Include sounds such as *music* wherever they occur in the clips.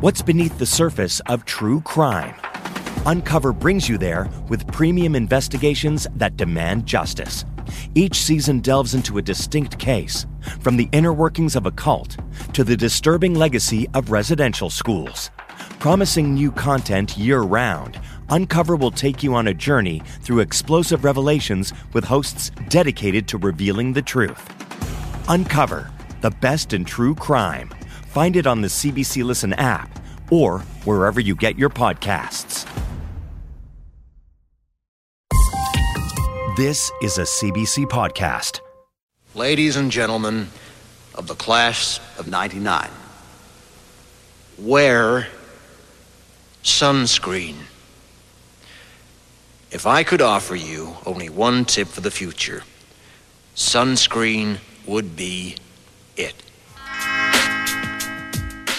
What's beneath the surface of true crime? Uncover brings you there with premium investigations that demand justice. Each season delves into a distinct case, from the inner workings of a cult to the disturbing legacy of residential schools. Promising new content year round, Uncover will take you on a journey through explosive revelations with hosts dedicated to revealing the truth. Uncover, the best in true crime. Find it on the CBC Listen app or wherever you get your podcasts. This is a CBC podcast. Ladies and gentlemen of the class of 99, wear sunscreen. If I could offer you only one tip for the future, sunscreen would be it.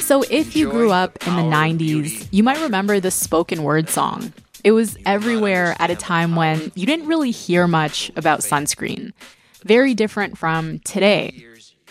So, if you grew up in the 90s, you might remember the spoken word song. It was everywhere at a time when you didn't really hear much about sunscreen. Very different from today.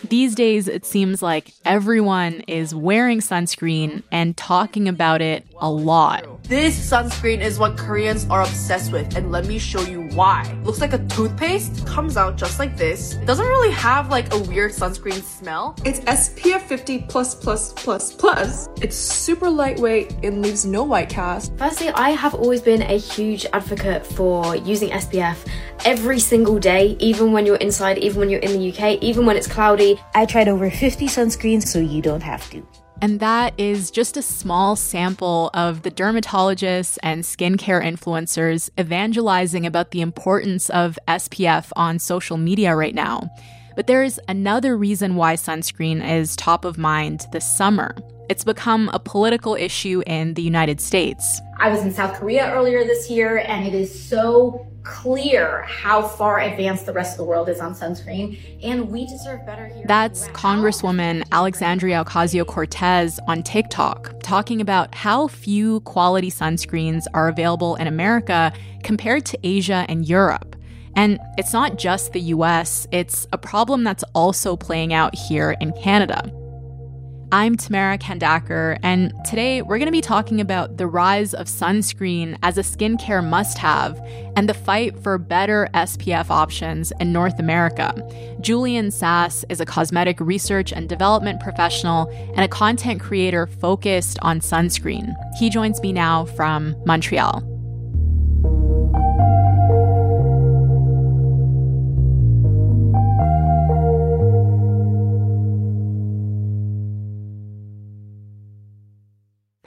These days, it seems like everyone is wearing sunscreen and talking about it a lot. This sunscreen is what Koreans are obsessed with, and let me show you why. Looks like a toothpaste, comes out just like this. Doesn't really have like a weird sunscreen smell. It's SPF 50 plus plus plus plus. It's super lightweight and leaves no white cast. Firstly, I have always been a huge advocate for using SPF every single day, even when you're inside, even when you're in the UK, even when it's cloudy. I tried over 50 sunscreens so you don't have to. And that is just a small sample of the dermatologists and skincare influencers evangelizing about the importance of SPF on social media right now. But there is another reason why sunscreen is top of mind this summer. It's become a political issue in the United States. I was in South Korea earlier this year, and it is so clear how far advanced the rest of the world is on sunscreen, and we deserve better here. That's Congresswoman Alexandria Ocasio Cortez on TikTok talking about how few quality sunscreens are available in America compared to Asia and Europe. And it's not just the US, it's a problem that's also playing out here in Canada. I'm Tamara Khandaker, and today we're going to be talking about the rise of sunscreen as a skincare must have and the fight for better SPF options in North America. Julian Sass is a cosmetic research and development professional and a content creator focused on sunscreen. He joins me now from Montreal.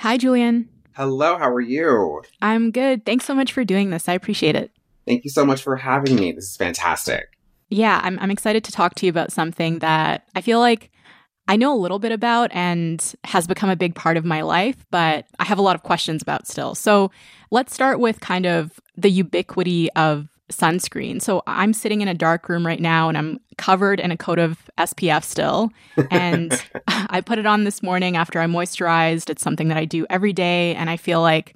Hi, Julian. Hello, how are you? I'm good. Thanks so much for doing this. I appreciate it. Thank you so much for having me. This is fantastic. Yeah, I'm, I'm excited to talk to you about something that I feel like I know a little bit about and has become a big part of my life, but I have a lot of questions about still. So let's start with kind of the ubiquity of sunscreen. So I'm sitting in a dark room right now and I'm covered in a coat of SPF still. *laughs* And *laughs* I put it on this morning after I moisturized. It's something that I do every day. And I feel like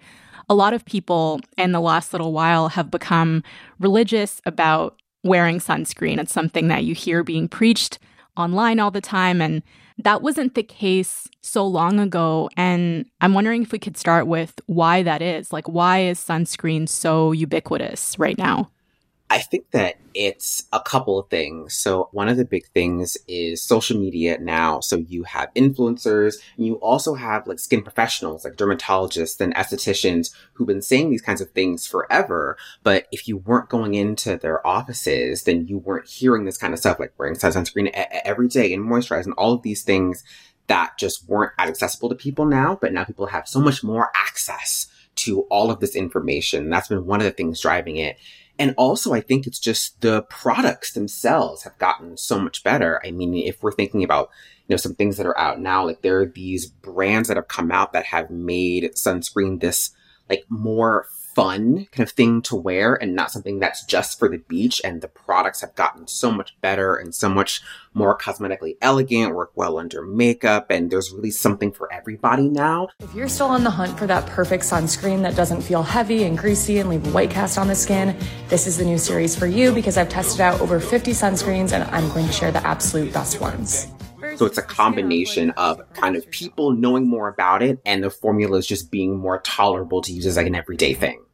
a lot of people in the last little while have become religious about wearing sunscreen. It's something that you hear being preached online all the time. And that wasn't the case so long ago. And I'm wondering if we could start with why that is. Like, why is sunscreen so ubiquitous right now? I think that it's a couple of things. So one of the big things is social media now. So you have influencers you also have like skin professionals, like dermatologists and estheticians who've been saying these kinds of things forever. But if you weren't going into their offices, then you weren't hearing this kind of stuff, like wearing sunscreen every day and moisturize and all of these things that just weren't accessible to people now. But now people have so much more access to all of this information. That's been one of the things driving it. And also, I think it's just the products themselves have gotten so much better. I mean, if we're thinking about, you know, some things that are out now, like there are these brands that have come out that have made sunscreen this like more fun kind of thing to wear and not something that's just for the beach. And the products have gotten so much better and so much more cosmetically elegant, work well under makeup, and there's really something for everybody now. If you're still on the hunt for that perfect sunscreen that doesn't feel heavy and greasy and leave a white cast on the skin, this is the new series for you because I've tested out over 50 sunscreens and I'm going to share the absolute best ones. So it's a combination of kind of people knowing more about it and the formulas just being more tolerable to use as like an everyday thing.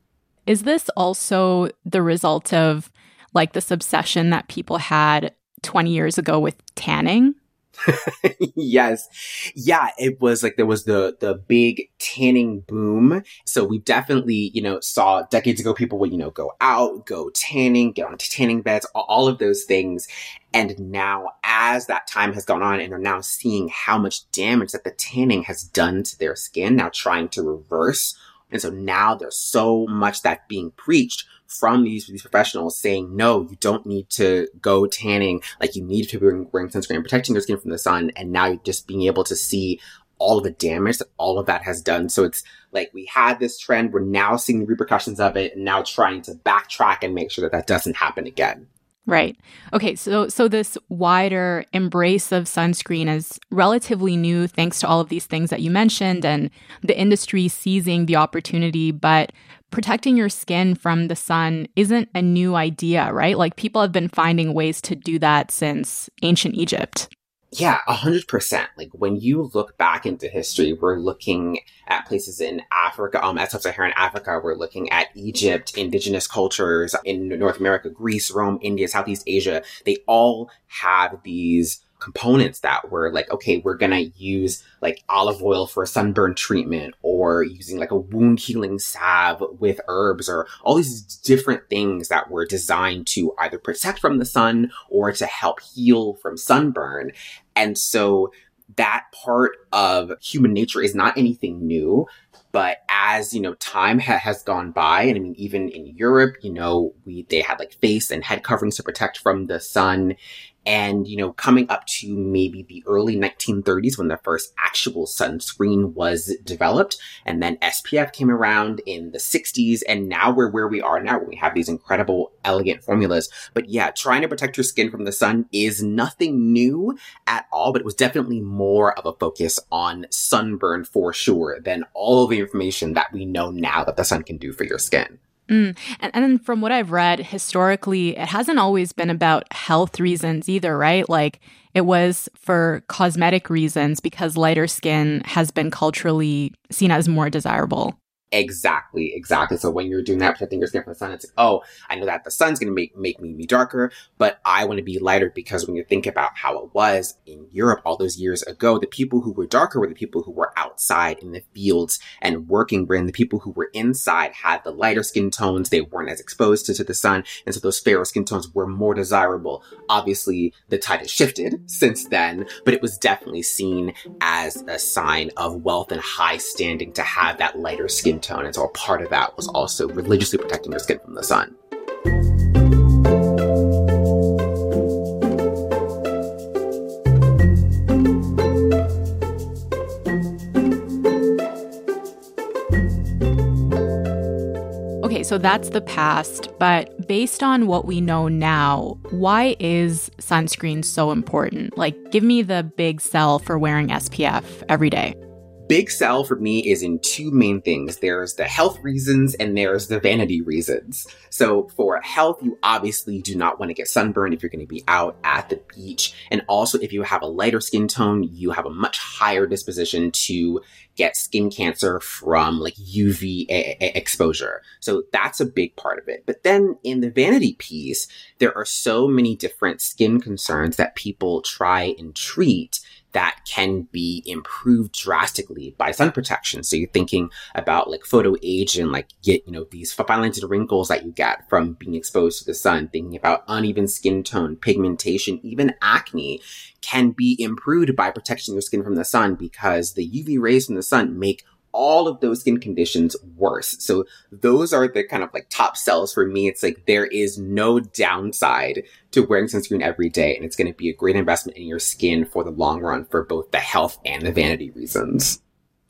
Is this also the result of like this obsession that people had 20 years ago with tanning? *laughs* yes. Yeah, it was like there was the the big tanning boom. So we definitely, you know, saw decades ago people would, you know, go out, go tanning, get on tanning beds, all of those things. And now as that time has gone on and they're now seeing how much damage that the tanning has done to their skin, now trying to reverse. And so now there's so much that being preached from these, these professionals saying, no, you don't need to go tanning. Like you need to be wearing, wearing sunscreen, protecting your skin from the sun. And now you're just being able to see all of the damage that all of that has done. So it's like we had this trend. We're now seeing the repercussions of it and now trying to backtrack and make sure that that doesn't happen again. Right. Okay, so so this wider embrace of sunscreen is relatively new thanks to all of these things that you mentioned and the industry seizing the opportunity, but protecting your skin from the sun isn't a new idea, right? Like people have been finding ways to do that since ancient Egypt. Yeah, a hundred percent. Like when you look back into history, we're looking at places in Africa, um, at sub-Saharan Africa, we're looking at Egypt, indigenous cultures in North America, Greece, Rome, India, Southeast Asia. They all have these components that were like, okay, we're gonna use like olive oil for sunburn treatment or using like a wound healing salve with herbs or all these different things that were designed to either protect from the sun or to help heal from sunburn. And so that part of human nature is not anything new. But as, you know, time ha- has gone by, and I mean, even in Europe, you know, we, they had like face and head coverings to protect from the sun. And, you know, coming up to maybe the early 1930s when the first actual sunscreen was developed. And then SPF came around in the 60s. And now we're where we are now, where we have these incredible, elegant formulas. But yeah, trying to protect your skin from the sun is nothing new at all, but it was definitely more of a focus on sunburn for sure than all of the information that we know now that the sun can do for your skin. Mm. And, and from what I've read, historically, it hasn't always been about health reasons either, right? Like it was for cosmetic reasons because lighter skin has been culturally seen as more desirable. Exactly, exactly. So when you're doing that, protecting your skin from the sun, it's like, oh, I know that the sun's to make, make me be darker, but I want to be lighter because when you think about how it was in Europe all those years ago, the people who were darker were the people who were outside in the fields and working, and the people who were inside had the lighter skin tones. They weren't as exposed to, to the sun. And so those fairer skin tones were more desirable. Obviously, the tide has shifted since then, but it was definitely seen as a sign of wealth and high standing to have that lighter skin tone. And so a part of that was also religiously protecting your skin from the sun. Okay, so that's the past, but based on what we know now, why is sunscreen so important? Like, give me the big sell for wearing SPF every day big sell for me is in two main things. There's the health reasons and there's the vanity reasons. So for health, you obviously do not want to get sunburned if you're going to be out at the beach. And also if you have a lighter skin tone, you have a much higher disposition to get skin cancer from like UV a- a- exposure. So that's a big part of it. But then in the vanity piece, there are so many different skin concerns that people try and treat that can be improved drastically by sun protection. So you're thinking about like photo age and like get, you know, these fine lines and wrinkles that you get from being exposed to the sun, thinking about uneven skin tone, pigmentation, even acne can be improved by protecting your skin from the sun because the UV rays from the sun make all of those skin conditions worse. So those are the kind of like top sells for me. It's like there is no downside to wearing sunscreen every day. And it's going to be a great investment in your skin for the long run for both the health and the vanity reasons.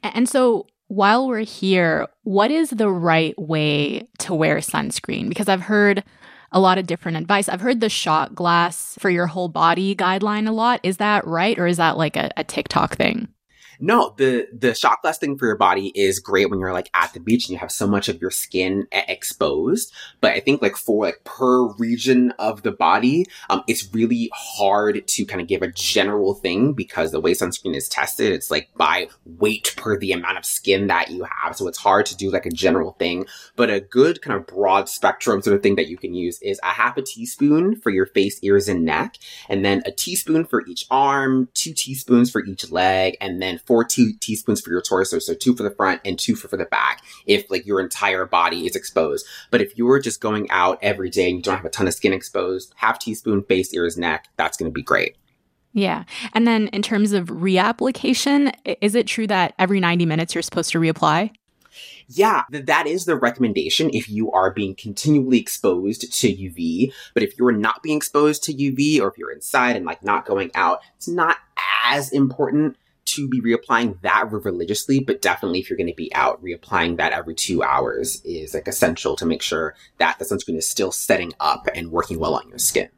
And so while we're here, what is the right way to wear sunscreen? Because I've heard a lot of different advice. I've heard the shot glass for your whole body guideline a lot. Is that right? Or is that like a, a TikTok thing? No, the the shot glass thing for your body is great when you're like at the beach and you have so much of your skin exposed. But I think like for like per region of the body, um, it's really hard to kind of give a general thing because the way sunscreen is tested, it's like by weight per the amount of skin that you have. So it's hard to do like a general thing. But a good kind of broad spectrum sort of thing that you can use is a half a teaspoon for your face, ears, and neck, and then a teaspoon for each arm, two teaspoons for each leg, and then four te- teaspoons for your torso. So two for the front and two for, for the back if like your entire body is exposed. But if you're just going out every day and you don't have a ton of skin exposed, half teaspoon, face, ears, neck, that's going to be great. Yeah. And then in terms of reapplication, is it true that every 90 minutes you're supposed to reapply? Yeah, that is the recommendation if you are being continually exposed to UV. But if you're not being exposed to UV or if you're inside and like not going out, it's not as important to be reapplying that religiously, but definitely if you're going to be out, reapplying that every two hours is like essential to make sure that the sunscreen is still setting up and working well on your skin.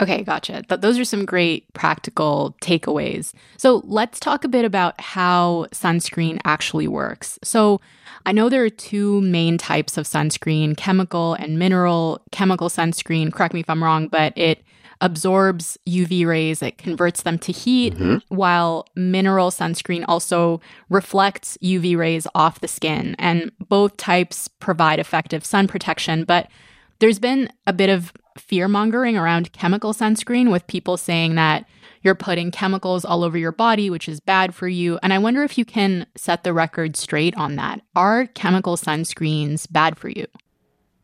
Okay, gotcha. Th- those are some great practical takeaways. So let's talk a bit about how sunscreen actually works. So I know there are two main types of sunscreen chemical and mineral. Chemical sunscreen, correct me if I'm wrong, but it absorbs UV rays, it converts them to heat, mm-hmm. while mineral sunscreen also reflects UV rays off the skin. And both types provide effective sun protection. But there's been a bit of fear mongering around chemical sunscreen with people saying that you're putting chemicals all over your body, which is bad for you. And I wonder if you can set the record straight on that. Are chemical sunscreens bad for you?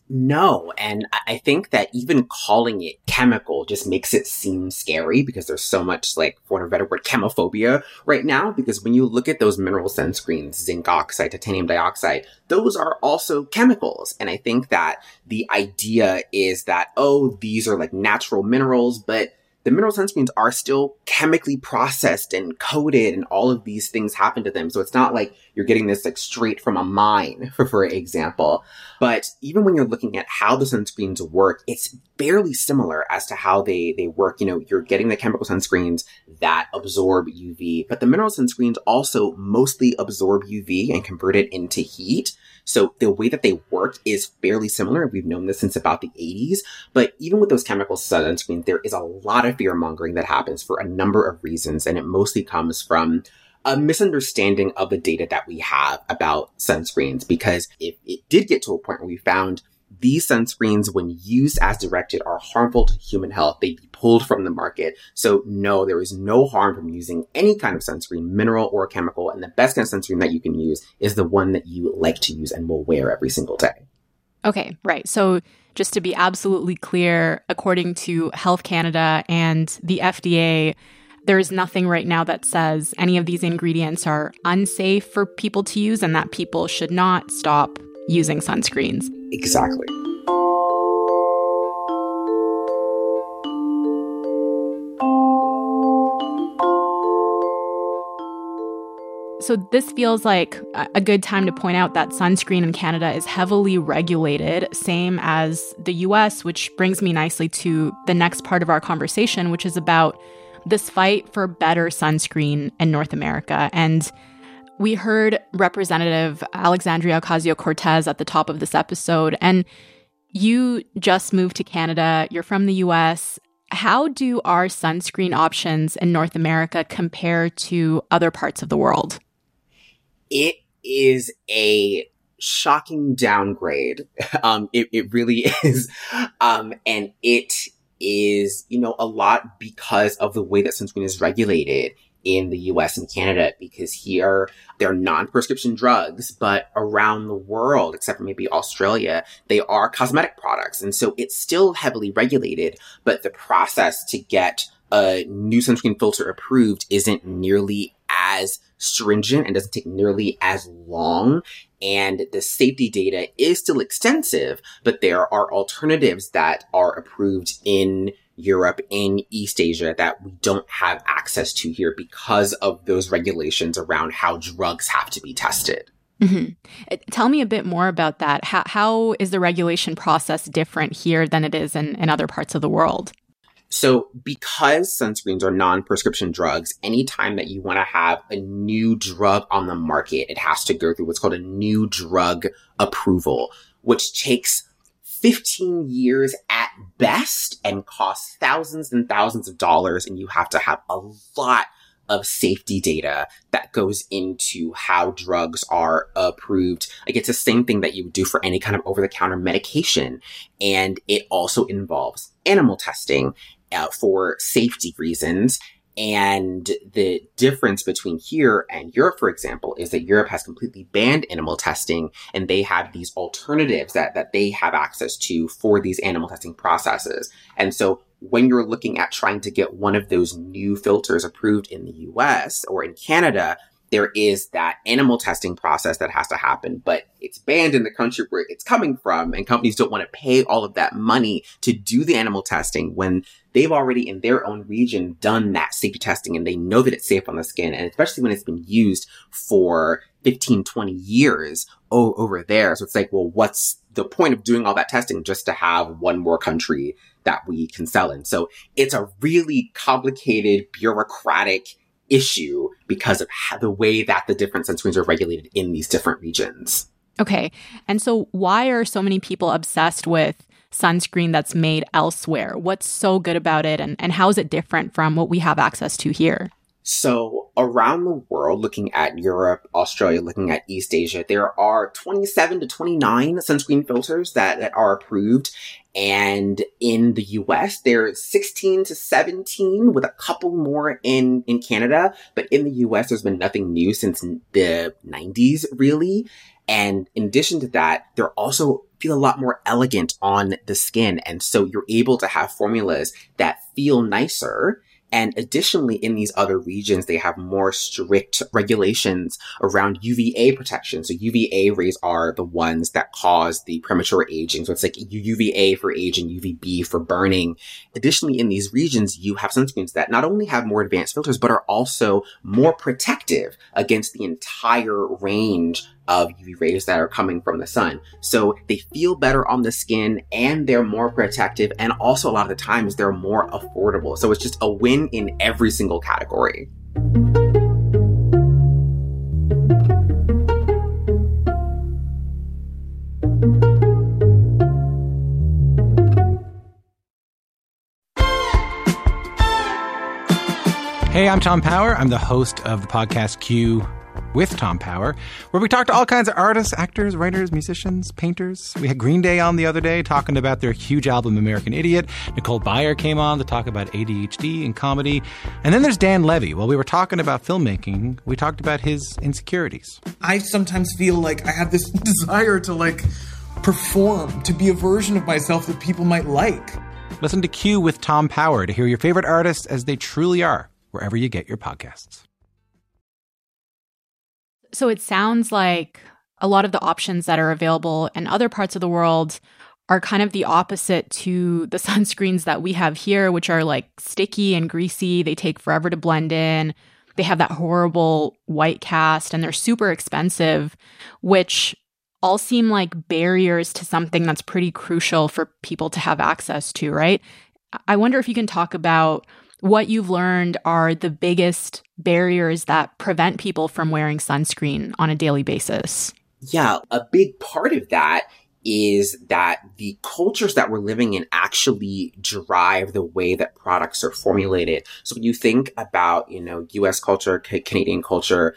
No. And I think that even calling it chemical just makes it seem scary because there's so much, like, for a better word, chemophobia right now. Because when you look at those mineral sunscreens, zinc oxide, titanium dioxide, those are also chemicals. And I think that the idea is that, oh, these are like natural minerals, but the mineral sunscreens are still chemically processed and coated and all of these things happen to them. So it's not like you're getting this like straight from a mine, *laughs* for, for example. But even when you're looking at how the sunscreens work, it's fairly similar as to how they, they work. You know, you're getting the chemical sunscreens that absorb UV, but the mineral sunscreens also mostly absorb UV and convert it into heat. So the way that they work is fairly similar. We've known this since about the 80s. But even with those chemical sunscreens, there is a lot of fear mongering that happens for a number of reasons. And it mostly comes from a misunderstanding of the data that we have about sunscreens. Because if it did get to a point where we found these sunscreens, when used as directed, are harmful to human health. They'd be pulled from the market. So no, there is no harm from using any kind of sunscreen, mineral or chemical. And the best kind of sunscreen that you can use is the one that you like to use and will wear every single day. Okay, right. So just to be absolutely clear, according to Health Canada and the FDA, there is nothing right now that says any of these ingredients are unsafe for people to use and that people should not stop using sunscreens. Exactly. So, this feels like a good time to point out that sunscreen in Canada is heavily regulated, same as the US, which brings me nicely to the next part of our conversation, which is about this fight for better sunscreen in North America. And we heard Representative Alexandria Ocasio Cortez at the top of this episode, and you just moved to Canada. You're from the US. How do our sunscreen options in North America compare to other parts of the world? It is a shocking downgrade. *laughs* Um, it, it really *laughs* is. Um, and it is, you know, a lot because of the way that sunscreen is regulated in the US and Canada because here they're non-prescription drugs, but around the world, except for maybe Australia, they are cosmetic products. And so it's still heavily regulated, but the process to get a new sunscreen filter approved isn't nearly as stringent and doesn't take nearly as long. And the safety data is still extensive, but there are alternatives that are approved in Europe, in East Asia that we don't have access to here because of those regulations around how drugs have to be tested. Mm-hmm. Uh, tell me a bit more about that. How, how is the regulation process different here than it is in, in other parts of the world? So because sunscreens are non-prescription drugs, anytime that you want to have a new drug on the market, it has to go through what's called a new drug approval, which takes 15 years best and costs thousands and thousands of dollars. And you have to have a lot of safety data that goes into how drugs are approved. Like it's the same thing that you would do for any kind of over the counter medication. And it also involves animal testing uh, for safety reasons. And the difference between here and Europe, for example, is that Europe has completely banned animal testing and they have these alternatives that, that they have access to for these animal testing processes. And so when you're looking at trying to get one of those new filters approved in the US or in Canada, there is that animal testing process that has to happen, but it's banned in the country where it's coming from and companies don't want to pay all of that money to do the animal testing when they've already in their own region done that safety testing and they know that it's safe on the skin. And especially when it's been used for 15, 20 years over there. So it's like, well, what's the point of doing all that testing just to have one more country that we can sell in. So it's a really complicated, bureaucratic issue because of how, the way that the different sunscreens are regulated in these different regions. Okay. And so why are so many people obsessed with sunscreen that's made elsewhere? What's so good about it and, and how is it different from what we have access to here? So around the world, looking at Europe, Australia, looking at East Asia, there are 27 to 29 sunscreen filters that, that are approved. And in the US, there's 16 to 17 with a couple more in, in Canada. But in the US, there's been nothing new since the 90s, really. And in addition to that, they're also feel a lot more elegant on the skin. And so you're able to have formulas that feel nicer and additionally, in these other regions, they have more strict regulations around UVA protection. So UVA rays are the ones that cause the premature aging. So it's like UVA for aging, UVB for burning. Additionally, in these regions, you have sunscreens that not only have more advanced filters, but are also more protective against the entire range of UV rays that are coming from the sun. So they feel better on the skin and they're more protective. And also a lot of the times they're more affordable. So it's just a win in every single category. Hey, I'm Tom Power. I'm the host of the podcast Q with Tom Power, where we talk to all kinds of artists, actors, writers, musicians, painters. We had Green Day on the other day talking about their huge album, American Idiot. Nicole Byer came on to talk about ADHD and comedy. And then there's Dan Levy. While we were talking about filmmaking, we talked about his insecurities. I sometimes feel like I have this *laughs* desire to like perform, to be a version of myself that people might like. Listen to Q with Tom Power to hear your favorite artists as they truly are, wherever you get your podcasts. So it sounds like a lot of the options that are available in other parts of the world are kind of the opposite to the *laughs* sunscreens that we have here, which are like sticky and greasy. They take forever to blend in. They have that horrible white cast and they're super expensive, which all seem like barriers to something that's pretty crucial for people to have access to, right? I wonder if you can talk about what you've learned are the biggest barriers that prevent people from wearing sunscreen on a daily basis. Yeah, a big part of that is that the cultures that we're living in actually drive the way that products are formulated. So when you think about, you know, US culture, Canadian culture,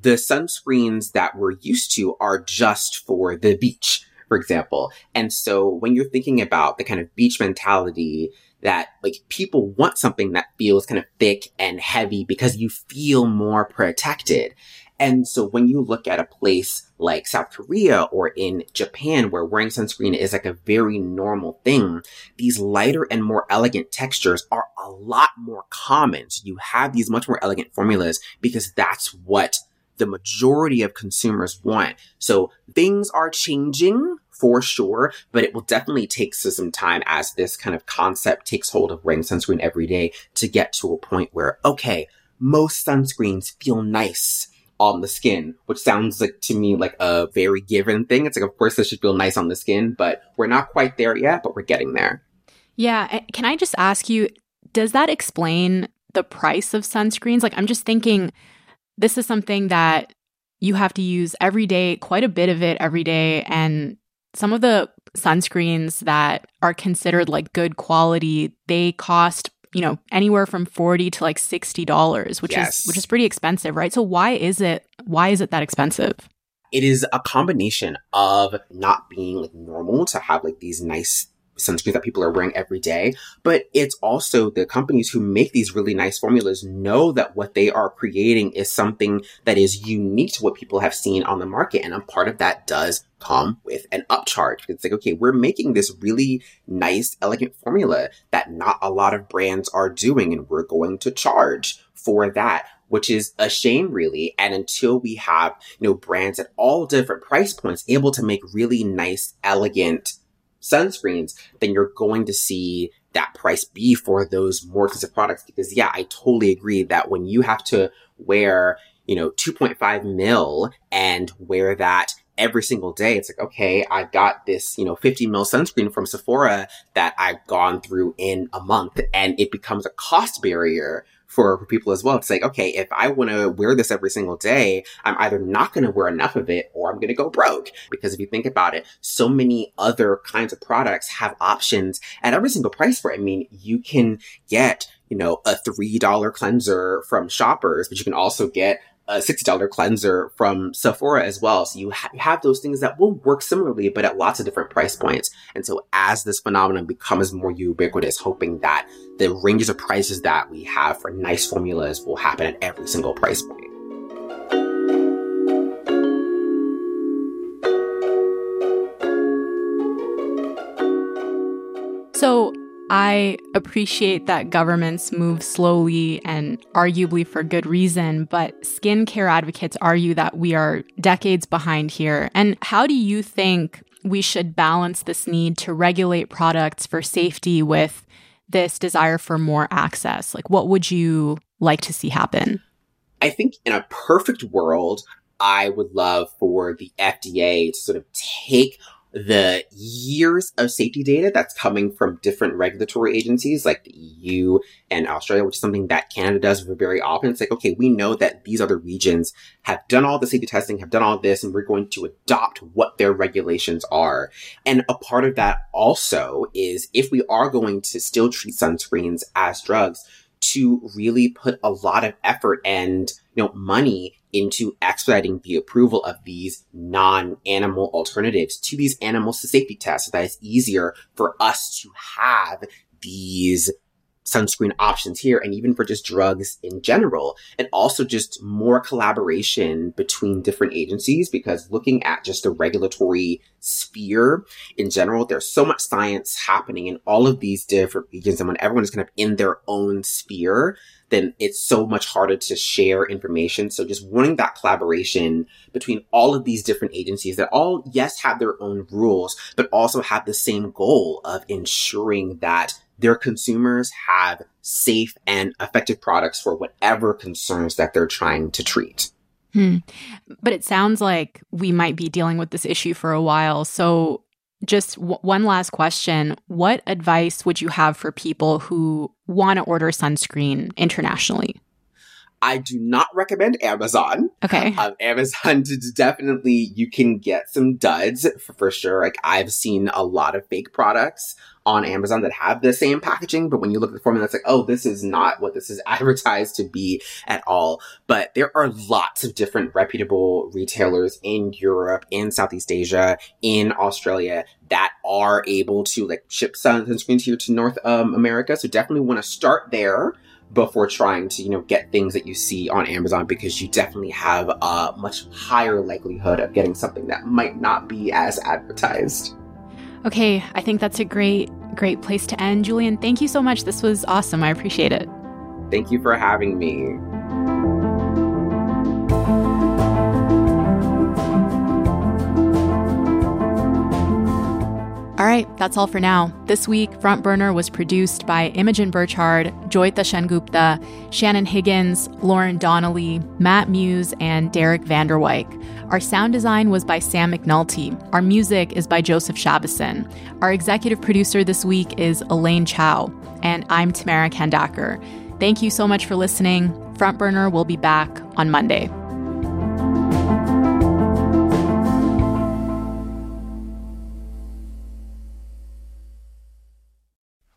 the sunscreens that we're used to are just for the beach, for example. And so when you're thinking about the kind of beach mentality, that like people want something that feels kind of thick and heavy because you feel more protected. And so when you look at a place like South Korea or in Japan where wearing sunscreen is like a very normal thing, these lighter and more elegant textures are a lot more common. So you have these much more elegant formulas because that's what the majority of consumers want. So things are changing for sure, but it will definitely take some time as this kind of concept takes hold of wearing sunscreen every day to get to a point where, okay, most sunscreens feel nice on the skin, which sounds like to me like a very given thing. It's like, of course, this should feel nice on the skin, but we're not quite there yet, but we're getting there. Yeah. Eh, can I just ask you, does that explain the price of sunscreens? Like, I'm just thinking this is something that you have to use every day, quite a bit of it every day. And some of the sunscreens that are considered like good quality, they cost you know anywhere from 40 to like 60 dollars which yes. is which is pretty expensive right so why is it why is it that expensive it is a combination of not being like normal to have like these nice sunscreens that people are wearing every day, but it's also the companies who make these really nice formulas know that what they are creating is something that is unique to what people have seen on the market. And a part of that does come with an upcharge. It's like, okay, we're making this really nice, elegant formula that not a lot of brands are doing, and we're going to charge for that which is a shame really. And until we have, you know, brands at all different price points able to make really nice, elegant sunscreens, then you're going to see that price be for those more expensive products. Because yeah, I totally agree that when you have to wear, you know, 2.5 mil and wear that every single day, it's like, okay, I've got this, you know, 50 mil sunscreen from Sephora that I've gone through in a month and it becomes a cost barrier for, people as well. It's like, okay, if I want to wear this every single day, I'm either not going to wear enough of it or I'm going to go broke. Because if you think about it, so many other kinds of products have options at every single price point. I mean, you can get, you know, a $3 cleanser from shoppers, but you can also get a $60 cleanser from Sephora as well. So you, ha- you have those things that will work similarly, but at lots of different price points. And so as this phenomenon becomes more ubiquitous, hoping that the ranges of prices that we have for nice formulas will happen at every single price point. So I appreciate that governments move slowly and arguably for good reason, but skincare advocates argue that we are decades behind here. And how do you think we should balance this need to regulate products for safety with this desire for more access? Like, what would you like to see happen? I think in a perfect world, I would love for the FDA to sort of take the years of safety data that's coming from different regulatory agencies like the EU and Australia, which is something that Canada does very often. It's like, okay, we know that these other regions have done all the safety testing, have done all this, and we're going to adopt what their regulations are. And a part of that also is if we are going to still treat sunscreens as drugs, to really put a lot of effort and you know money into expediting the approval of these non-animal alternatives to these animal safety tests. So that it's easier for us to have these sunscreen options here and even for just drugs in general. And also just more collaboration between different agencies because looking at just the regulatory sphere in general there's so much science happening in all of these different regions and when everyone is kind of in their own sphere then it's so much harder to share information. So just wanting that collaboration between all of these different agencies that all, yes, have their own rules, but also have the same goal of ensuring that their consumers have safe and effective products for whatever concerns that they're trying to treat. Hmm. But it sounds like we might be dealing with this issue for a while. So, just w- one last question. What advice would you have for people who want to order sunscreen internationally? I do not recommend Amazon. Okay. Um, Amazon *laughs* definitely you can get some duds for, for sure. Like I've seen a lot of fake products on Amazon that have the same packaging, but when you look at the formula, it's like, oh, this is not what this is *laughs* advertised to be at all. But there are lots of different reputable retailers in Europe, in Southeast Asia, in Australia that are able to like ship sunscreens here to North um, America. So definitely want to start there before trying to, you know, get things that you see on Amazon because you definitely have a much higher likelihood of getting something that might not be as advertised. Okay, I think that's a great, great place to end. Julian, thank you so much. This was awesome. I appreciate it. Thank you for having me. All right, that's all for now. This week, Front Burner was produced by Imogen Burchard, Joyita Sengupta, Shannon Higgins, Lauren Donnelly, Matt Muse, and Derek Vanderwyk. Our sound design was by Sam McNulty. Our music is by Joseph Shabason. Our executive producer this week is Elaine Chau. And I'm Tamara Khandaker. Thank you so much for listening. Front Burner will be back on Monday.